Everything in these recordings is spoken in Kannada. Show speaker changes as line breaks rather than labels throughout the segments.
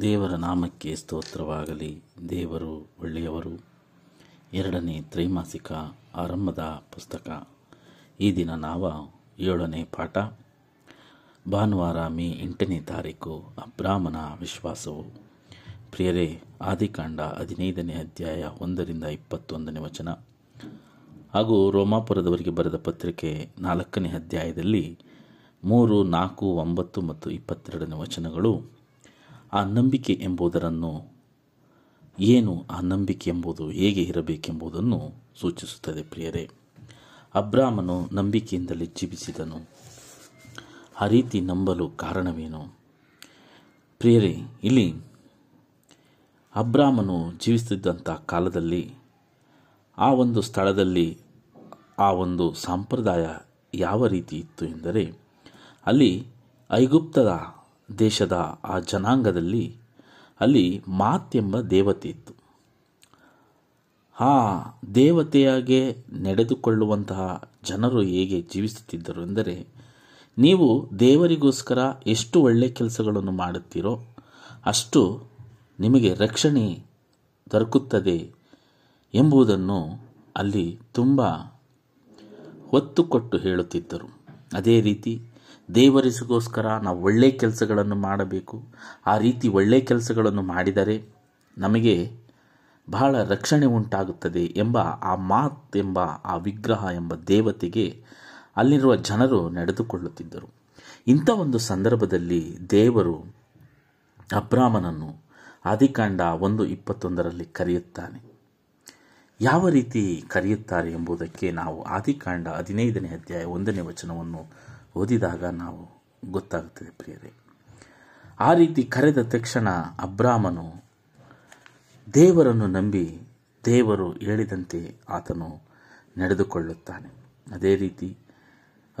ದೇವರ ನಾಮಕ್ಕೆ ಸ್ತೋತ್ರವಾಗಲಿ. ದೇವರು ಒಳ್ಳೆಯವರು. ಎರಡನೇ ತ್ರೈಮಾಸಿಕ ಆರಂಭದ ಪುಸ್ತಕ. ಈ ದಿನ ನಾವ ಏಳನೇ ಪಾಠ. ಭಾನುವಾರ ಮೇ ಎಂಟನೇ ತಾರೀಕು ಅಬ್ರಾಹ್ಮನ ವಿಶ್ವಾಸವು. ಪ್ರಿಯರೇ, ಆದಿಕಾಂಡ ಹದಿನೈದನೇ ಅಧ್ಯಾಯ ಒಂದರಿಂದ ಇಪ್ಪತ್ತೊಂದನೇ ವಚನ. ಹಾಗೂ ರೋಮಾಪುರದವರಿಗೆ ಬರೆದ ಪತ್ರಿಕೆ ನಾಲ್ಕನೇ ಅಧ್ಯಾಯದಲ್ಲಿ ಮೂರು, ನಾಲ್ಕು, ಒಂಬತ್ತು ಮತ್ತು ಇಪ್ಪತ್ತೆರಡನೇ ವಚನಗಳು ಆ ನಂಬಿಕೆ ಎಂಬುದರನ್ನು, ಏನು ಆ ನಂಬಿಕೆ ಎಂಬುದು ಹೇಗೆ ಇರಬೇಕೆಂಬುದನ್ನು ಸೂಚಿಸುತ್ತದೆ ಪ್ರಿಯರೇ. ಅಬ್ರಾಮನು ನಂಬಿಕೆಯಿಂದಲೇ ಜೀವಿಸಿದನು. ಆ ರೀತಿ ನಂಬಲು ಕಾರಣವೇನು? ಪ್ರಿಯರೇ, ಇಲ್ಲಿ ಅಬ್ರಾಮನು ಜೀವಿಸುತ್ತಿದ್ದಂಥ ಕಾಲದಲ್ಲಿ, ಆ ಒಂದು ಸ್ಥಳದಲ್ಲಿ, ಆ ಒಂದು ಸಂಪ್ರದಾಯ ಯಾವ ರೀತಿ ಇತ್ತು ಎಂದರೆ, ಅಲ್ಲಿ ಐಗುಪ್ತದ ದೇಶದ ಆ ಜನಾಂಗದಲ್ಲಿ ಅಲ್ಲಿ ಮಾತೆಂಬ ದೇವತೆ ಇತ್ತು. ಆ ದೇವತೆಯಾಗೆ ನಡೆದುಕೊಳ್ಳುವಂತಹ ಜನರು ಹೇಗೆ ಜೀವಿಸುತ್ತಿದ್ದರು ಎಂದರೆ, ನೀವು ದೇವರಿಗೋಸ್ಕರ ಎಷ್ಟು ಒಳ್ಳೆಯ ಕೆಲಸಗಳನ್ನು ಮಾಡುತ್ತೀರೋ ಅಷ್ಟು ನಿಮಗೆ ರಕ್ಷಣೆ ದೊರಕುತ್ತದೆ ಎಂಬುದನ್ನು ಅಲ್ಲಿ ತುಂಬ ಒತ್ತು ಕೊಟ್ಟು ಹೇಳುತ್ತಿದ್ದರು. ಅದೇ ರೀತಿ ದೇವರಿಗೋಸ್ಕರ ನಾವು ಒಳ್ಳೆಯ ಕೆಲಸಗಳನ್ನು ಮಾಡಬೇಕು. ಆ ರೀತಿ ಒಳ್ಳೆಯ ಕೆಲಸಗಳನ್ನು ಮಾಡಿದರೆ ನಮಗೆ ಬಹಳ ರಕ್ಷಣೆ ಉಂಟಾಗುತ್ತದೆ ಎಂಬ ಆ ಮಾತೆಂಬ ಆ ವಿಗ್ರಹ ಎಂಬ ದೇವತೆಗೆ ಅಲ್ಲಿರುವ ಜನರು ನಡೆದುಕೊಳ್ಳುತ್ತಿದ್ದರು. ಇಂಥ ಒಂದು ಸಂದರ್ಭದಲ್ಲಿ ದೇವರು ಅಬ್ರಾಹ್ಮನನ್ನು ಆದಿಕಾಂಡ ಒಂದು ಇಪ್ಪತ್ತೊಂದರಲ್ಲಿ ಕರೆಯುತ್ತಾನೆ. ಯಾವ ರೀತಿ ಕರೆಯುತ್ತಾರೆ ಎಂಬುದಕ್ಕೆ ನಾವು ಆದಿಕಾಂಡ ಹದಿನೈದನೇ ಅಧ್ಯಾಯ ಒಂದನೇ ವಚನವನ್ನು ಓದಿದಾಗ ನಾವು ಗೊತ್ತಾಗುತ್ತದೆ ಪ್ರಿಯರೇ. ಆ ರೀತಿ ಕರೆದ ತಕ್ಷಣ ಅಬ್ರಾಮನು ದೇವರನ್ನು ನಂಬಿ ದೇವರು ಹೇಳಿದಂತೆ ಆತನು ನಡೆದುಕೊಳ್ಳುತ್ತಾನೆ. ಅದೇ ರೀತಿ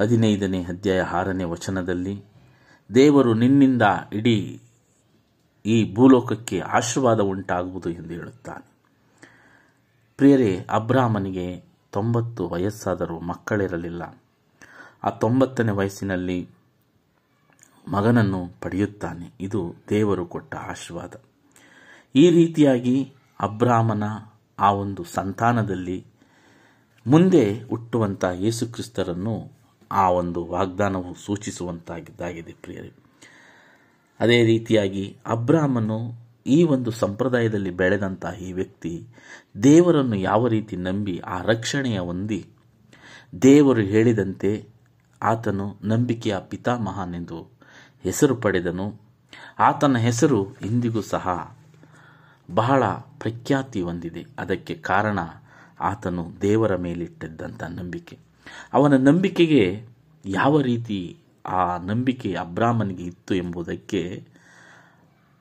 ಹದಿನೈದನೇ ಅಧ್ಯಾಯ ಆರನೇ ವಚನದಲ್ಲಿ ದೇವರು ನಿನ್ನಿಂದ ಇಡೀ ಈ ಭೂಲೋಕಕ್ಕೆ ಆಶೀರ್ವಾದ ಉಂಟಾಗುವುದು ಎಂದು ಹೇಳುತ್ತಾನೆ. ಪ್ರಿಯರೇ ಅಬ್ರಾಹ್ಮನಿಗೆ ತೊಂಬತ್ತು ವಯಸ್ಸಾದರೂ ಮಕ್ಕಳಿರಲಿಲ್ಲ. ಆ ತೊಂಬತ್ತನೇ ವಯಸ್ಸಿನಲ್ಲಿ ಮಗನನ್ನು ಪಡೆಯುತ್ತಾನೆ. ಇದು ದೇವರು ಕೊಟ್ಟ ಆಶೀರ್ವಾದ. ಈ ರೀತಿಯಾಗಿ ಅಬ್ರಾಹ್ಮನ ಆ ಒಂದು ಸಂತಾನದಲ್ಲಿ ಮುಂದೆ ಹುಟ್ಟುವಂಥ ಯೇಸುಕ್ರಿಸ್ತರನ್ನು ಆ ಒಂದು ವಾಗ್ದಾನವು ಸೂಚಿಸುವಂತಾಗಿದ್ದಾಗಿದೆ ಪ್ರಿಯರೇ. ಅದೇ ರೀತಿಯಾಗಿ ಅಬ್ರಾಹ್ಮನು ಈ ಒಂದು ಸಂಪ್ರದಾಯದಲ್ಲಿ ಬೆಳೆದಂತಹ ಈ ವ್ಯಕ್ತಿ ದೇವರನ್ನು ಯಾವ ರೀತಿ ನಂಬಿ ಆ ರಕ್ಷಣೆಯ ಹೊಂದಿ ದೇವರು ಹೇಳಿದಂತೆ ಆತನು ನಂಬಿಕೆಯ ಪಿತಾಮಹನೆಂದು ಹೆಸರು ಪಡೆದನು. ಆತನ ಹೆಸರು ಇಂದಿಗೂ ಸಹ ಬಹಳ ಪ್ರಖ್ಯಾತಿ ಹೊಂದಿದೆ. ಅದಕ್ಕೆ ಕಾರಣ ಆತನು ದೇವರ ಮೇಲಿಟ್ಟಿದ್ದಂಥ ನಂಬಿಕೆ. ಅವನ ನಂಬಿಕೆಗೆ ಯಾವ ರೀತಿ ಆ ನಂಬಿಕೆ ಅಬ್ರಾಹ್ಮನಿಗೆ ಇತ್ತು ಎಂಬುದಕ್ಕೆ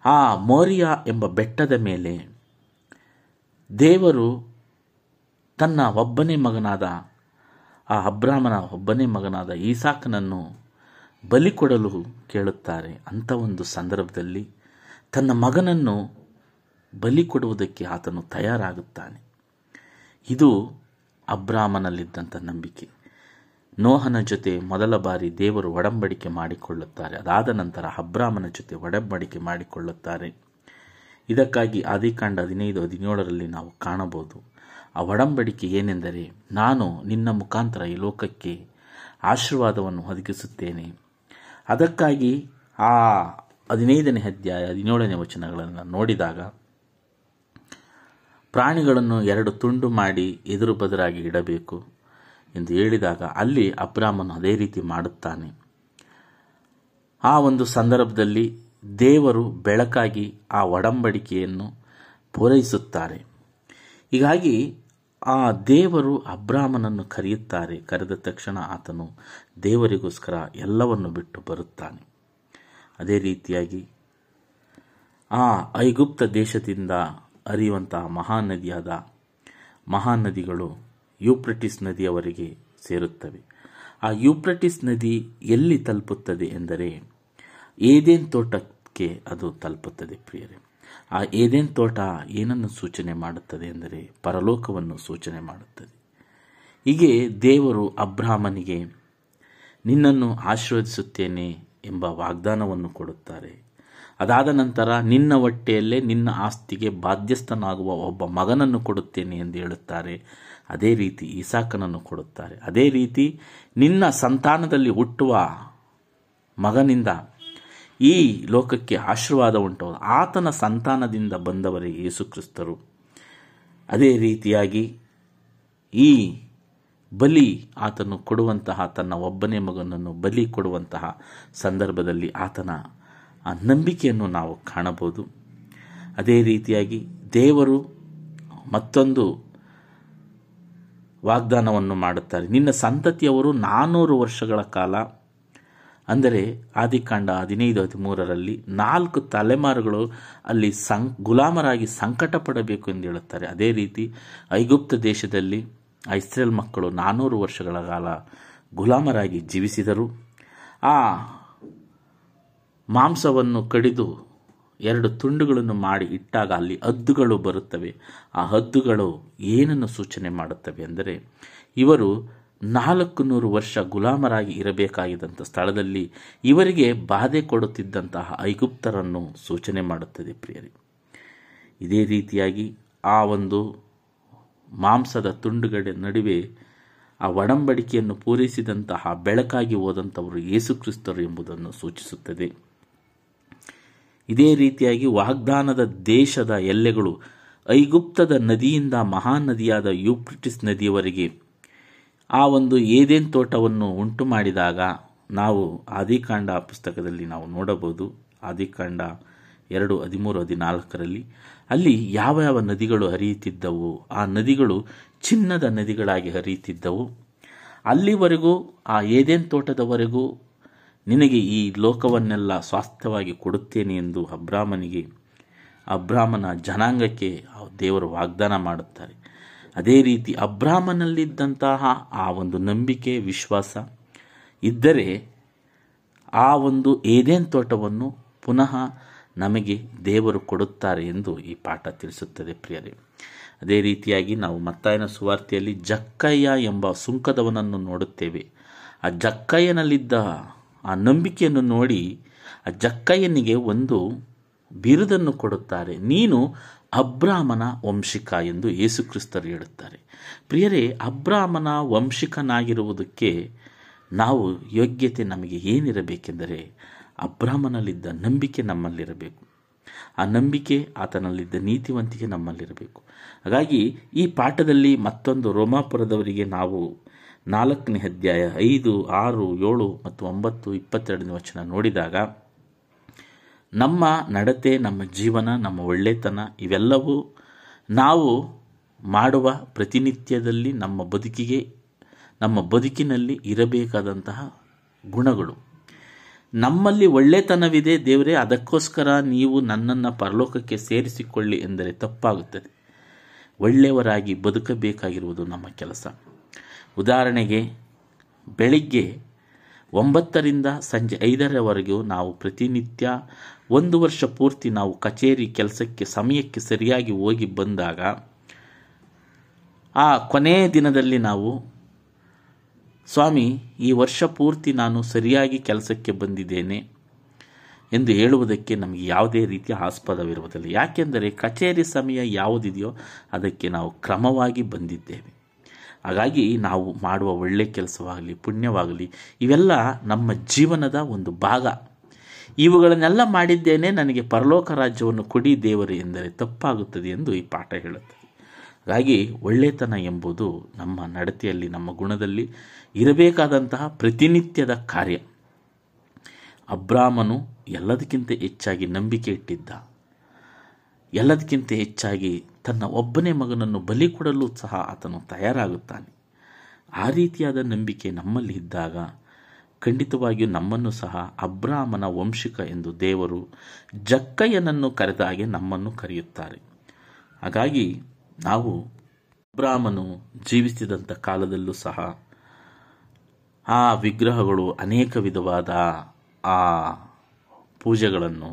ಆ ಮೋರಿಯಾ ಎಂಬ ಬೆಟ್ಟದ ಮೇಲೆ ದೇವರು ತನ್ನ ಒಬ್ಬನೇ ಮಗನಾದ ಆ ಅಬ್ರಾಹ್ಮನ ಒಬ್ಬನೇ ಮಗನಾದ ಈಸಾಕನನ್ನು ಬಲಿ ಕೊಡಲು ಕೇಳುತ್ತಾರೆ. ಅಂಥ ಒಂದು ಸಂದರ್ಭದಲ್ಲಿ ತನ್ನ ಮಗನನ್ನು ಬಲಿ ಕೊಡುವುದಕ್ಕೆ ಆತನು ತಯಾರಾಗುತ್ತಾನೆ. ಇದು ಅಬ್ರಾಹ್ಮನಲ್ಲಿದ್ದಂಥ ನಂಬಿಕೆ. ನೋಹನ ಜೊತೆ ಮೊದಲ ಬಾರಿ ದೇವರು ಒಡಂಬಡಿಕೆ ಮಾಡಿಕೊಳ್ಳುತ್ತಾರೆ. ಅದಾದ ನಂತರ ಅಬ್ರಾಹ್ಮನ ಜೊತೆ ಒಡಂಬಡಿಕೆ ಮಾಡಿಕೊಳ್ಳುತ್ತಾರೆ. ಇದಕ್ಕಾಗಿ ಆದಿಕಾಂಡ ಹದಿನೈದು ಹದಿನೇಳರಲ್ಲಿ ನಾವು ಕಾಣಬಹುದು. ಆ ಒಡಂಬಡಿಕೆ ಏನೆಂದರೆ ನಾನು ನಿನ್ನ ಮುಖಾಂತರ ಈ ಲೋಕಕ್ಕೆ ಆಶೀರ್ವಾದವನ್ನು ಒದಗಿಸುತ್ತೇನೆ. ಅದಕ್ಕಾಗಿ ಆ ಹದಿನೈದನೇ ಅಧ್ಯಾಯ ಹದಿನೇಳನೇ ವಚನಗಳನ್ನು ನೋಡಿದಾಗ ಪ್ರಾಣಿಗಳನ್ನು ಎರಡು ತುಂಡು ಮಾಡಿ ಎದುರು ಬದರಾಗಿ ಇಡಬೇಕು ಎಂದು ಹೇಳಿದಾಗ ಅಲ್ಲಿ ಅಬ್ರಾಹ್ಮನು ಅದೇ ರೀತಿ ಮಾಡುತ್ತಾನೆ. ಆ ಒಂದು ಸಂದರ್ಭದಲ್ಲಿ ದೇವರು ಬೆಳಕಾಗಿ ಆ ಒಡಂಬಡಿಕೆಯನ್ನು ಪೂರೈಸುತ್ತಾರೆ. ಹೀಗಾಗಿ ಆ ದೇವರು ಅಬ್ರಾಹ್ಮನನ್ನು ಕರೆಯುತ್ತಾರೆ. ಕರೆದ ತಕ್ಷಣ ಆತನು ದೇವರಿಗೋಸ್ಕರ ಎಲ್ಲವನ್ನು ಬಿಟ್ಟು ಬರುತ್ತಾನೆ. ಅದೇ ರೀತಿಯಾಗಿ ಆ ಐಗುಪ್ತ ದೇಶದಿಂದ ಅರಿಯುವಂತಹ ಮಹಾನದಿಯಾದ ಮಹಾನದಿಗಳು ಯೂಪ್ರಟಿಸ್ ನದಿಯವರೆಗೆ ಸೇರುತ್ತವೆ. ಆ ಯೂಪ್ರಟಿಸ್ ನದಿ ಎಲ್ಲಿ ತಲುಪುತ್ತದೆ ಎಂದರೆ ಏದೇನ್ ತೋಟಕ್ಕೆ ಅದು ತಲುಪುತ್ತದೆ ಪ್ರಿಯರೇ. ಆ ಏದೇನ್ ತೋಟ ಏನನ್ನು ಸೂಚನೆ ಮಾಡುತ್ತದೆ ಎಂದರೆ ಪರಲೋಕವನ್ನು ಸೂಚನೆ ಮಾಡುತ್ತದೆ. ಹೀಗೆ ದೇವರು ಅಬ್ರಾಹ್ಮನಿಗೆ, ನಿನ್ನನ್ನು ಆಶೀರ್ವದಿಸುತ್ತೇನೆ ಎಂಬ ವಾಗ್ದಾನವನ್ನು ಕೊಡುತ್ತಾರೆ. ಅದಾದ ನಂತರ ನಿನ್ನ ಹೊಟ್ಟೆಯಲ್ಲೇ ನಿನ್ನ ಆಸ್ತಿಗೆ ಬಾಧ್ಯಸ್ಥನಾಗುವ ಒಬ್ಬ ಮಗನನ್ನು ಕೊಡುತ್ತೇನೆ ಎಂದು ಹೇಳುತ್ತಾರೆ. ಅದೇ ರೀತಿ ಇಸಾಕನನ್ನು ಕೊಡುತ್ತಾರೆ. ಅದೇ ರೀತಿ ನಿನ್ನ ಸಂತಾನದಲ್ಲಿ ಹುಟ್ಟುವ ಮಗನಿಂದ ಈ ಲೋಕಕ್ಕೆ ಆಶೀರ್ವಾದ ಉಂಟು. ಆತನ ಸಂತಾನದಿಂದ ಬಂದವರೇ ಯೇಸುಕ್ರಿಸ್ತರು. ಅದೇ ರೀತಿಯಾಗಿ ಈ ಬಲಿ ಆತನು ಕೊಡುವಂತಹ, ತನ್ನ ಒಬ್ಬನೇ ಮಗನನ್ನು ಬಲಿ ಕೊಡುವಂತಹ ಸಂದರ್ಭದಲ್ಲಿ ಆತನ ಆ ನಂಬಿಕೆಯನ್ನು ನಾವು ಕಾಣಬಹುದು. ಅದೇ ರೀತಿಯಾಗಿ ದೇವರು ಮತ್ತೊಂದು ವಾಗ್ದಾನವನ್ನು ಮಾಡುತ್ತಾರೆ. ನಿನ್ನ ಸಂತತಿಯವರು ನಾನ್ನೂರು ವರ್ಷಗಳ ಕಾಲ ಅಂದರೆ ಆದಿಕಾಂಡ ಹದಿನೈದು, ಹದಿಮೂರರಲ್ಲಿ ನಾಲ್ಕು ತಲೆಮಾರುಗಳು ಅಲ್ಲಿ ಸಂ, ಗುಲಾಮರಾಗಿ ಸಂಕಟ ಪಡಬೇಕು ಎಂದು ಹೇಳುತ್ತಾರೆ. ಅದೇ ರೀತಿ ಐಗುಪ್ತ ದೇಶದಲ್ಲಿ ಆ ಇಸ್ರೇಲ್ ಮಕ್ಕಳು ನಾನ್ನೂರು ವರ್ಷಗಳ ಕಾಲ ಗುಲಾಮರಾಗಿ ಜೀವಿಸಿದರು. ಆ ಮಾಂಸವನ್ನು ಕಡಿದು ಎರಡು ತುಂಡುಗಳನ್ನು ಮಾಡಿ ಇಟ್ಟಾಗ ಅಲ್ಲಿ ಹದ್ದುಗಳು ಬರುತ್ತವೆ. ಆ ಹದ್ದುಗಳು ಏನನ್ನು ಸೂಚನೆ ಮಾಡುತ್ತವೆ ಅಂದರೆ ಇವರು ನಾಲ್ಕು ನೂರು ವರ್ಷ ಗುಲಾಮರಾಗಿ ಇರಬೇಕಾಗಿದ್ದಂಥ ಸ್ಥಳದಲ್ಲಿ ಇವರಿಗೆ ಬಾಧೆ ಕೊಡುತ್ತಿದ್ದಂತಹ ಐಗುಪ್ತರನ್ನು ಸೂಚನೆ ಮಾಡುತ್ತದೆ ಪ್ರಿಯರಿ. ಇದೇ ರೀತಿಯಾಗಿ ಆ ಒಂದು ಮಾಂಸದ ತುಂಡುಗಡೆ ನಡುವೆ ಆ ಒಡಂಬಡಿಕೆಯನ್ನು ಪೂರೈಸಿದಂತಹ ಬೆಳಕಾಗಿ ಹೋದಂಥವರು ಯೇಸುಕ್ರಿಸ್ತರು ಎಂಬುದನ್ನು ಸೂಚಿಸುತ್ತದೆ. ಇದೇ ರೀತಿಯಾಗಿ ವಾಗ್ದಾನದ ದೇಶದ ಎಲ್ಲೆಗಳು ಐಗುಪ್ತದ ನದಿಯಿಂದ ಮಹಾನದಿಯಾದ ಯುಪ್ರಿಟಿಸ್ ನದಿಯವರೆಗೆ ಆ ಒಂದು ಏದೇನ್ ತೋಟವನ್ನು ಉಂಟು ಮಾಡಿದಾಗ ನಾವು ಆದಿಕಾಂಡ ಪುಸ್ತಕದಲ್ಲಿ ನಾವು ನೋಡಬಹುದು. ಆದಿಕಾಂಡ ಎರಡು, ಹದಿಮೂರು, ಹದಿನಾಲ್ಕರಲ್ಲಿ ಅಲ್ಲಿ ಯಾವ ಯಾವ ನದಿಗಳು ಹರಿಯುತ್ತಿದ್ದವು, ಆ ನದಿಗಳು ಚಿನ್ನದ ನದಿಗಳಾಗಿ ಹರಿಯುತ್ತಿದ್ದವು. ಅಲ್ಲಿವರೆಗೂ, ಆ ಏದೇನ್ ತೋಟದವರೆಗೂ ನಿನಗೆ ಈ ಲೋಕವನ್ನೆಲ್ಲ ಸ್ವಾಸ್ಥ್ಯವಾಗಿ ಕೊಡುತ್ತೇನೆ ಎಂದು ಅಬ್ರಾಮನಿಗೆ ಅಬ್ರಾಮನ ಜನಾಂಗಕ್ಕೆ ದೇವರು ವಾಗ್ದಾನ ಮಾಡುತ್ತಾರೆ. ಅದೇ ರೀತಿ ಅಬ್ರಾಹ್ಮನಲ್ಲಿದ್ದಂತಹ ಆ ಒಂದು ನಂಬಿಕೆ, ವಿಶ್ವಾಸ ಇದ್ದರೆ ಆ ಒಂದು ಏದೇನ್ ತೋಟವನ್ನು ಪುನಃ ನಮಗೆ ದೇವರು ಕೊಡುತ್ತಾರೆ ಎಂದು ಈ ಪಾಠ ತಿಳಿಸುತ್ತದೆ ಪ್ರಿಯರೇ. ಅದೇ ರೀತಿಯಾಗಿ ನಾವು ಮತ್ತಾಯನ ಸುವಾರ್ತೆಯಲ್ಲಿ ಜಕ್ಕಯ್ಯ ಎಂಬ ಸುಂಕದವನನ್ನು ನೋಡುತ್ತೇವೆ. ಆ ಜಕ್ಕಯ್ಯನಲ್ಲಿದ್ದ ಆ ನಂಬಿಕೆಯನ್ನು ನೋಡಿ ಆ ಜಕ್ಕಯ್ಯನಿಗೆ ಒಂದು ಬಿರುದನ್ನು ಕೊಡುತ್ತಾರೆ. ನೀನು ಅಬ್ರಾಮನ ವಂಶಿಕ ಎಂದು ಯೇಸುಕ್ರಿಸ್ತರು ಹೇಳುತ್ತಾರೆ. ಪ್ರಿಯರೇ, ಅಬ್ರಾಮನ ವಂಶಿಕನಾಗಿರುವುದಕ್ಕೆ ನಾವು ಯೋಗ್ಯತೆ ನಮಗೆ ಏನಿರಬೇಕೆಂದರೆ ಅಬ್ರಾಹ್ಮನಲ್ಲಿದ್ದ ನಂಬಿಕೆ ನಮ್ಮಲ್ಲಿರಬೇಕು. ಆ ನಂಬಿಕೆ ಆತನಲ್ಲಿದ್ದ ನೀತಿವಂತಿಕೆ ನಮ್ಮಲ್ಲಿರಬೇಕು. ಹಾಗಾಗಿ ಈ ಪಾಠದಲ್ಲಿ ಮತ್ತೊಂದು ರೋಮಾಪುರದವರಿಗೆ ನಾವು ನಾಲ್ಕನೇ ಅಧ್ಯಾಯ ಐದು, ಆರು, ಏಳು ಮತ್ತು ಒಂಬತ್ತು, ಇಪ್ಪತ್ತೆರಡನೇ ವಚನ ನೋಡಿದಾಗ ನಮ್ಮ ನಡತೆ, ನಮ್ಮ ಜೀವನ, ನಮ್ಮ ಒಳ್ಳೆತನ ಇವೆಲ್ಲವೂ ನಾವು ಮಾಡುವ ಪ್ರತಿನಿತ್ಯದಲ್ಲಿ ನಮ್ಮ ಬದುಕಿಗೆ, ನಮ್ಮ ಬದುಕಿನಲ್ಲಿ ಇರಬೇಕಾದಂತಹ ಗುಣಗಳು. ನಮ್ಮಲ್ಲಿ ಒಳ್ಳೆತನವಿದೆ ದೇವರೇ, ಅದಕ್ಕೋಸ್ಕರ ನೀವು ನನ್ನನ್ನು ಪರಲೋಕಕ್ಕೆ ಸೇರಿಸಿಕೊಳ್ಳಿ ಎಂದರೆ ತಪ್ಪಾಗುತ್ತದೆ. ಒಳ್ಳೆಯವರಾಗಿ ಬದುಕಬೇಕಾಗಿರುವುದು ನಮ್ಮ ಕೆಲಸ. ಉದಾಹರಣೆಗೆ, ಬೆಳಿಗ್ಗೆ ಒಂಬತ್ತರಿಂದ ಸಂಜೆ ಐದರವರೆಗೂ ನಾವು ಪ್ರತಿನಿತ್ಯ ಒಂದು ವರ್ಷ ಪೂರ್ತಿ ನಾವು ಕಚೇರಿ ಕೆಲಸಕ್ಕೆ ಸಮಯಕ್ಕೆ ಸರಿಯಾಗಿ ಹೋಗಿ ಬಂದಾಗ, ಆ ಕೊನೆಯ ದಿನದಲ್ಲಿ ನಾವು, ಸ್ವಾಮಿ, ಈ ವರ್ಷ ಪೂರ್ತಿ ನಾನು ಸರಿಯಾಗಿ ಕೆಲಸಕ್ಕೆ ಬಂದಿದ್ದೇನೆ ಎಂದು ಹೇಳುವುದಕ್ಕೆ ನಮಗೆ ಯಾವುದೇ ರೀತಿಯ ಆಸ್ಪದವಿರುವುದಿಲ್ಲ. ಯಾಕೆಂದರೆ ಕಚೇರಿ ಸಮಯ ಯಾವುದಿದೆಯೋ ಅದಕ್ಕೆ ನಾವು ಕ್ರಮವಾಗಿ ಬಂದಿದ್ದೇವೆ. ಹಾಗಾಗಿ ನಾವು ಮಾಡುವ ಒಳ್ಳೆ ಕೆಲಸವಾಗಲಿ, ಪುಣ್ಯವಾಗಲಿ, ಇವೆಲ್ಲ ನಮ್ಮ ಜೀವನದ ಒಂದು ಭಾಗ. ಇವುಗಳನ್ನೆಲ್ಲ ಮಾಡಿದ್ದೇನೆ, ನನಗೆ ಪರಲೋಕ ರಾಜ್ಯವನ್ನು ಕೊಡಿ ದೇವರು ಎಂದರೆ ತಪ್ಪಾಗುತ್ತದೆ ಎಂದು ಈ ಪಾಠ ಹೇಳುತ್ತದೆ ಹಾಗಾಗಿ ಒಳ್ಳೆತನ ಎಂಬುದು ನಮ್ಮ ನಡತೆಯಲ್ಲಿ, ನಮ್ಮ ಗುಣದಲ್ಲಿ ಇರಬೇಕಾದಂತಹ ಪ್ರತಿನಿತ್ಯದ ಕಾರ್ಯ. ಅಬ್ರಾಮನು ಎಲ್ಲದಕ್ಕಿಂತ ಹೆಚ್ಚಾಗಿ ನಂಬಿಕೆ ಇಟ್ಟಿದ್ದ. ಎಲ್ಲದಕ್ಕಿಂತ ಹೆಚ್ಚಾಗಿ ತನ್ನ ಒಬ್ಬನೇ ಮಗನನ್ನು ಬಲಿ ಕೊಡಲು ಸಹ ಆತನು ತಯಾರಾಗುತ್ತಾನೆ. ಆ ರೀತಿಯಾದ ನಂಬಿಕೆ ನಮ್ಮಲ್ಲಿ ಇದ್ದಾಗ ಖಂಡಿತವಾಗಿಯೂ ನಮ್ಮನ್ನು ಸಹ ಅಬ್ರಾಹ್ಮನ ವಂಶಿಕ ಎಂದು ದೇವರು ಜಕ್ಕಯ್ಯನನ್ನು ಕರೆದ ಹಾಗೆ ನಮ್ಮನ್ನು ಕರೆಯುತ್ತಾರೆ. ಹಾಗಾಗಿ ನಾವು ಅಬ್ರಾಹ್ಮನು ಜೀವಿಸಿದಂಥ ಕಾಲದಲ್ಲೂ ಸಹ ಆ ವಿಗ್ರಹಗಳು ಅನೇಕ ವಿಧವಾದ ಆ ಪೂಜೆಗಳನ್ನು,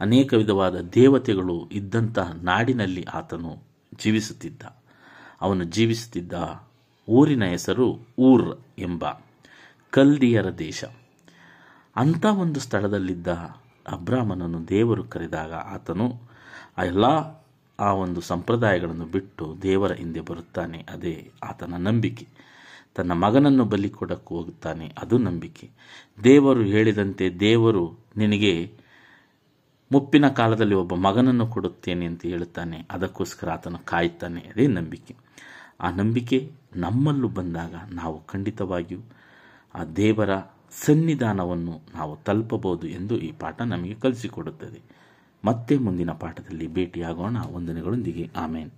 ಅನೇಕ ವಿಧವಾದ ದೇವತೆಗಳು ಇದ್ದಂತಹ ನಾಡಿನಲ್ಲಿ ಆತನು ಜೀವಿಸುತ್ತಿದ್ದ. ಅವನು ಜೀವಿಸುತ್ತಿದ್ದ ಊರಿನ ಹೆಸರು ಊರ್ ಎಂಬ ಕಲ್ದಿಯರ ದೇಶ. ಅಂಥ ಒಂದು ಸ್ಥಳದಲ್ಲಿದ್ದ ಅಬ್ರಾಹ್ಮನನ್ನು ದೇವರು ಕರೆದಾಗ ಆತನು ಎಲ್ಲ ಆ ಒಂದು ಸಂಪ್ರದಾಯಗಳನ್ನು ಬಿಟ್ಟು ದೇವರ ಹಿಂದೆ ಬರುತ್ತಾನೆ, ಅದೇ ಆತನ ನಂಬಿಕೆ. ತನ್ನ ಮಗನನ್ನು ಬಲಿ ಕೊಡಕ್ಕೆ ಹೋಗುತ್ತಾನೆ, ಅದು ನಂಬಿಕೆ. ದೇವರು ಹೇಳಿದಂತೆ ದೇವರು ನಿನಗೆ ಮುಪ್ಪಿನ ಕಾಲದಲ್ಲಿ ಒಬ್ಬ ಮಗನನ್ನು ಕೊಡುತ್ತೇನೆ ಅಂತ ಹೇಳುತ್ತಾನೆ, ಅದಕ್ಕೋಸ್ಕರ ಆತನು ಕಾಯುತ್ತಾನೆ, ಅದೇ ನಂಬಿಕೆ. ಆ ನಂಬಿಕೆ ನಮ್ಮಲ್ಲೂ ಬಂದಾಗ ನಾವು ಖಂಡಿತವಾಗಿಯೂ ಆ ದೇವರ ಸನ್ನಿಧಾನವನ್ನು ನಾವು ತಲುಪಬಹುದು ಎಂದು ಈ ಪಾಠ ನಮಗೆ ಕಲಿಸಿಕೊಡುತ್ತದೆ. ಮತ್ತೆ ಮುಂದಿನ ಪಾಠದಲ್ಲಿ ಭೇಟಿಯಾಗೋಣ. ವಂದನೆಗಳೊಂದಿಗೆ. ಆಮೇನ್.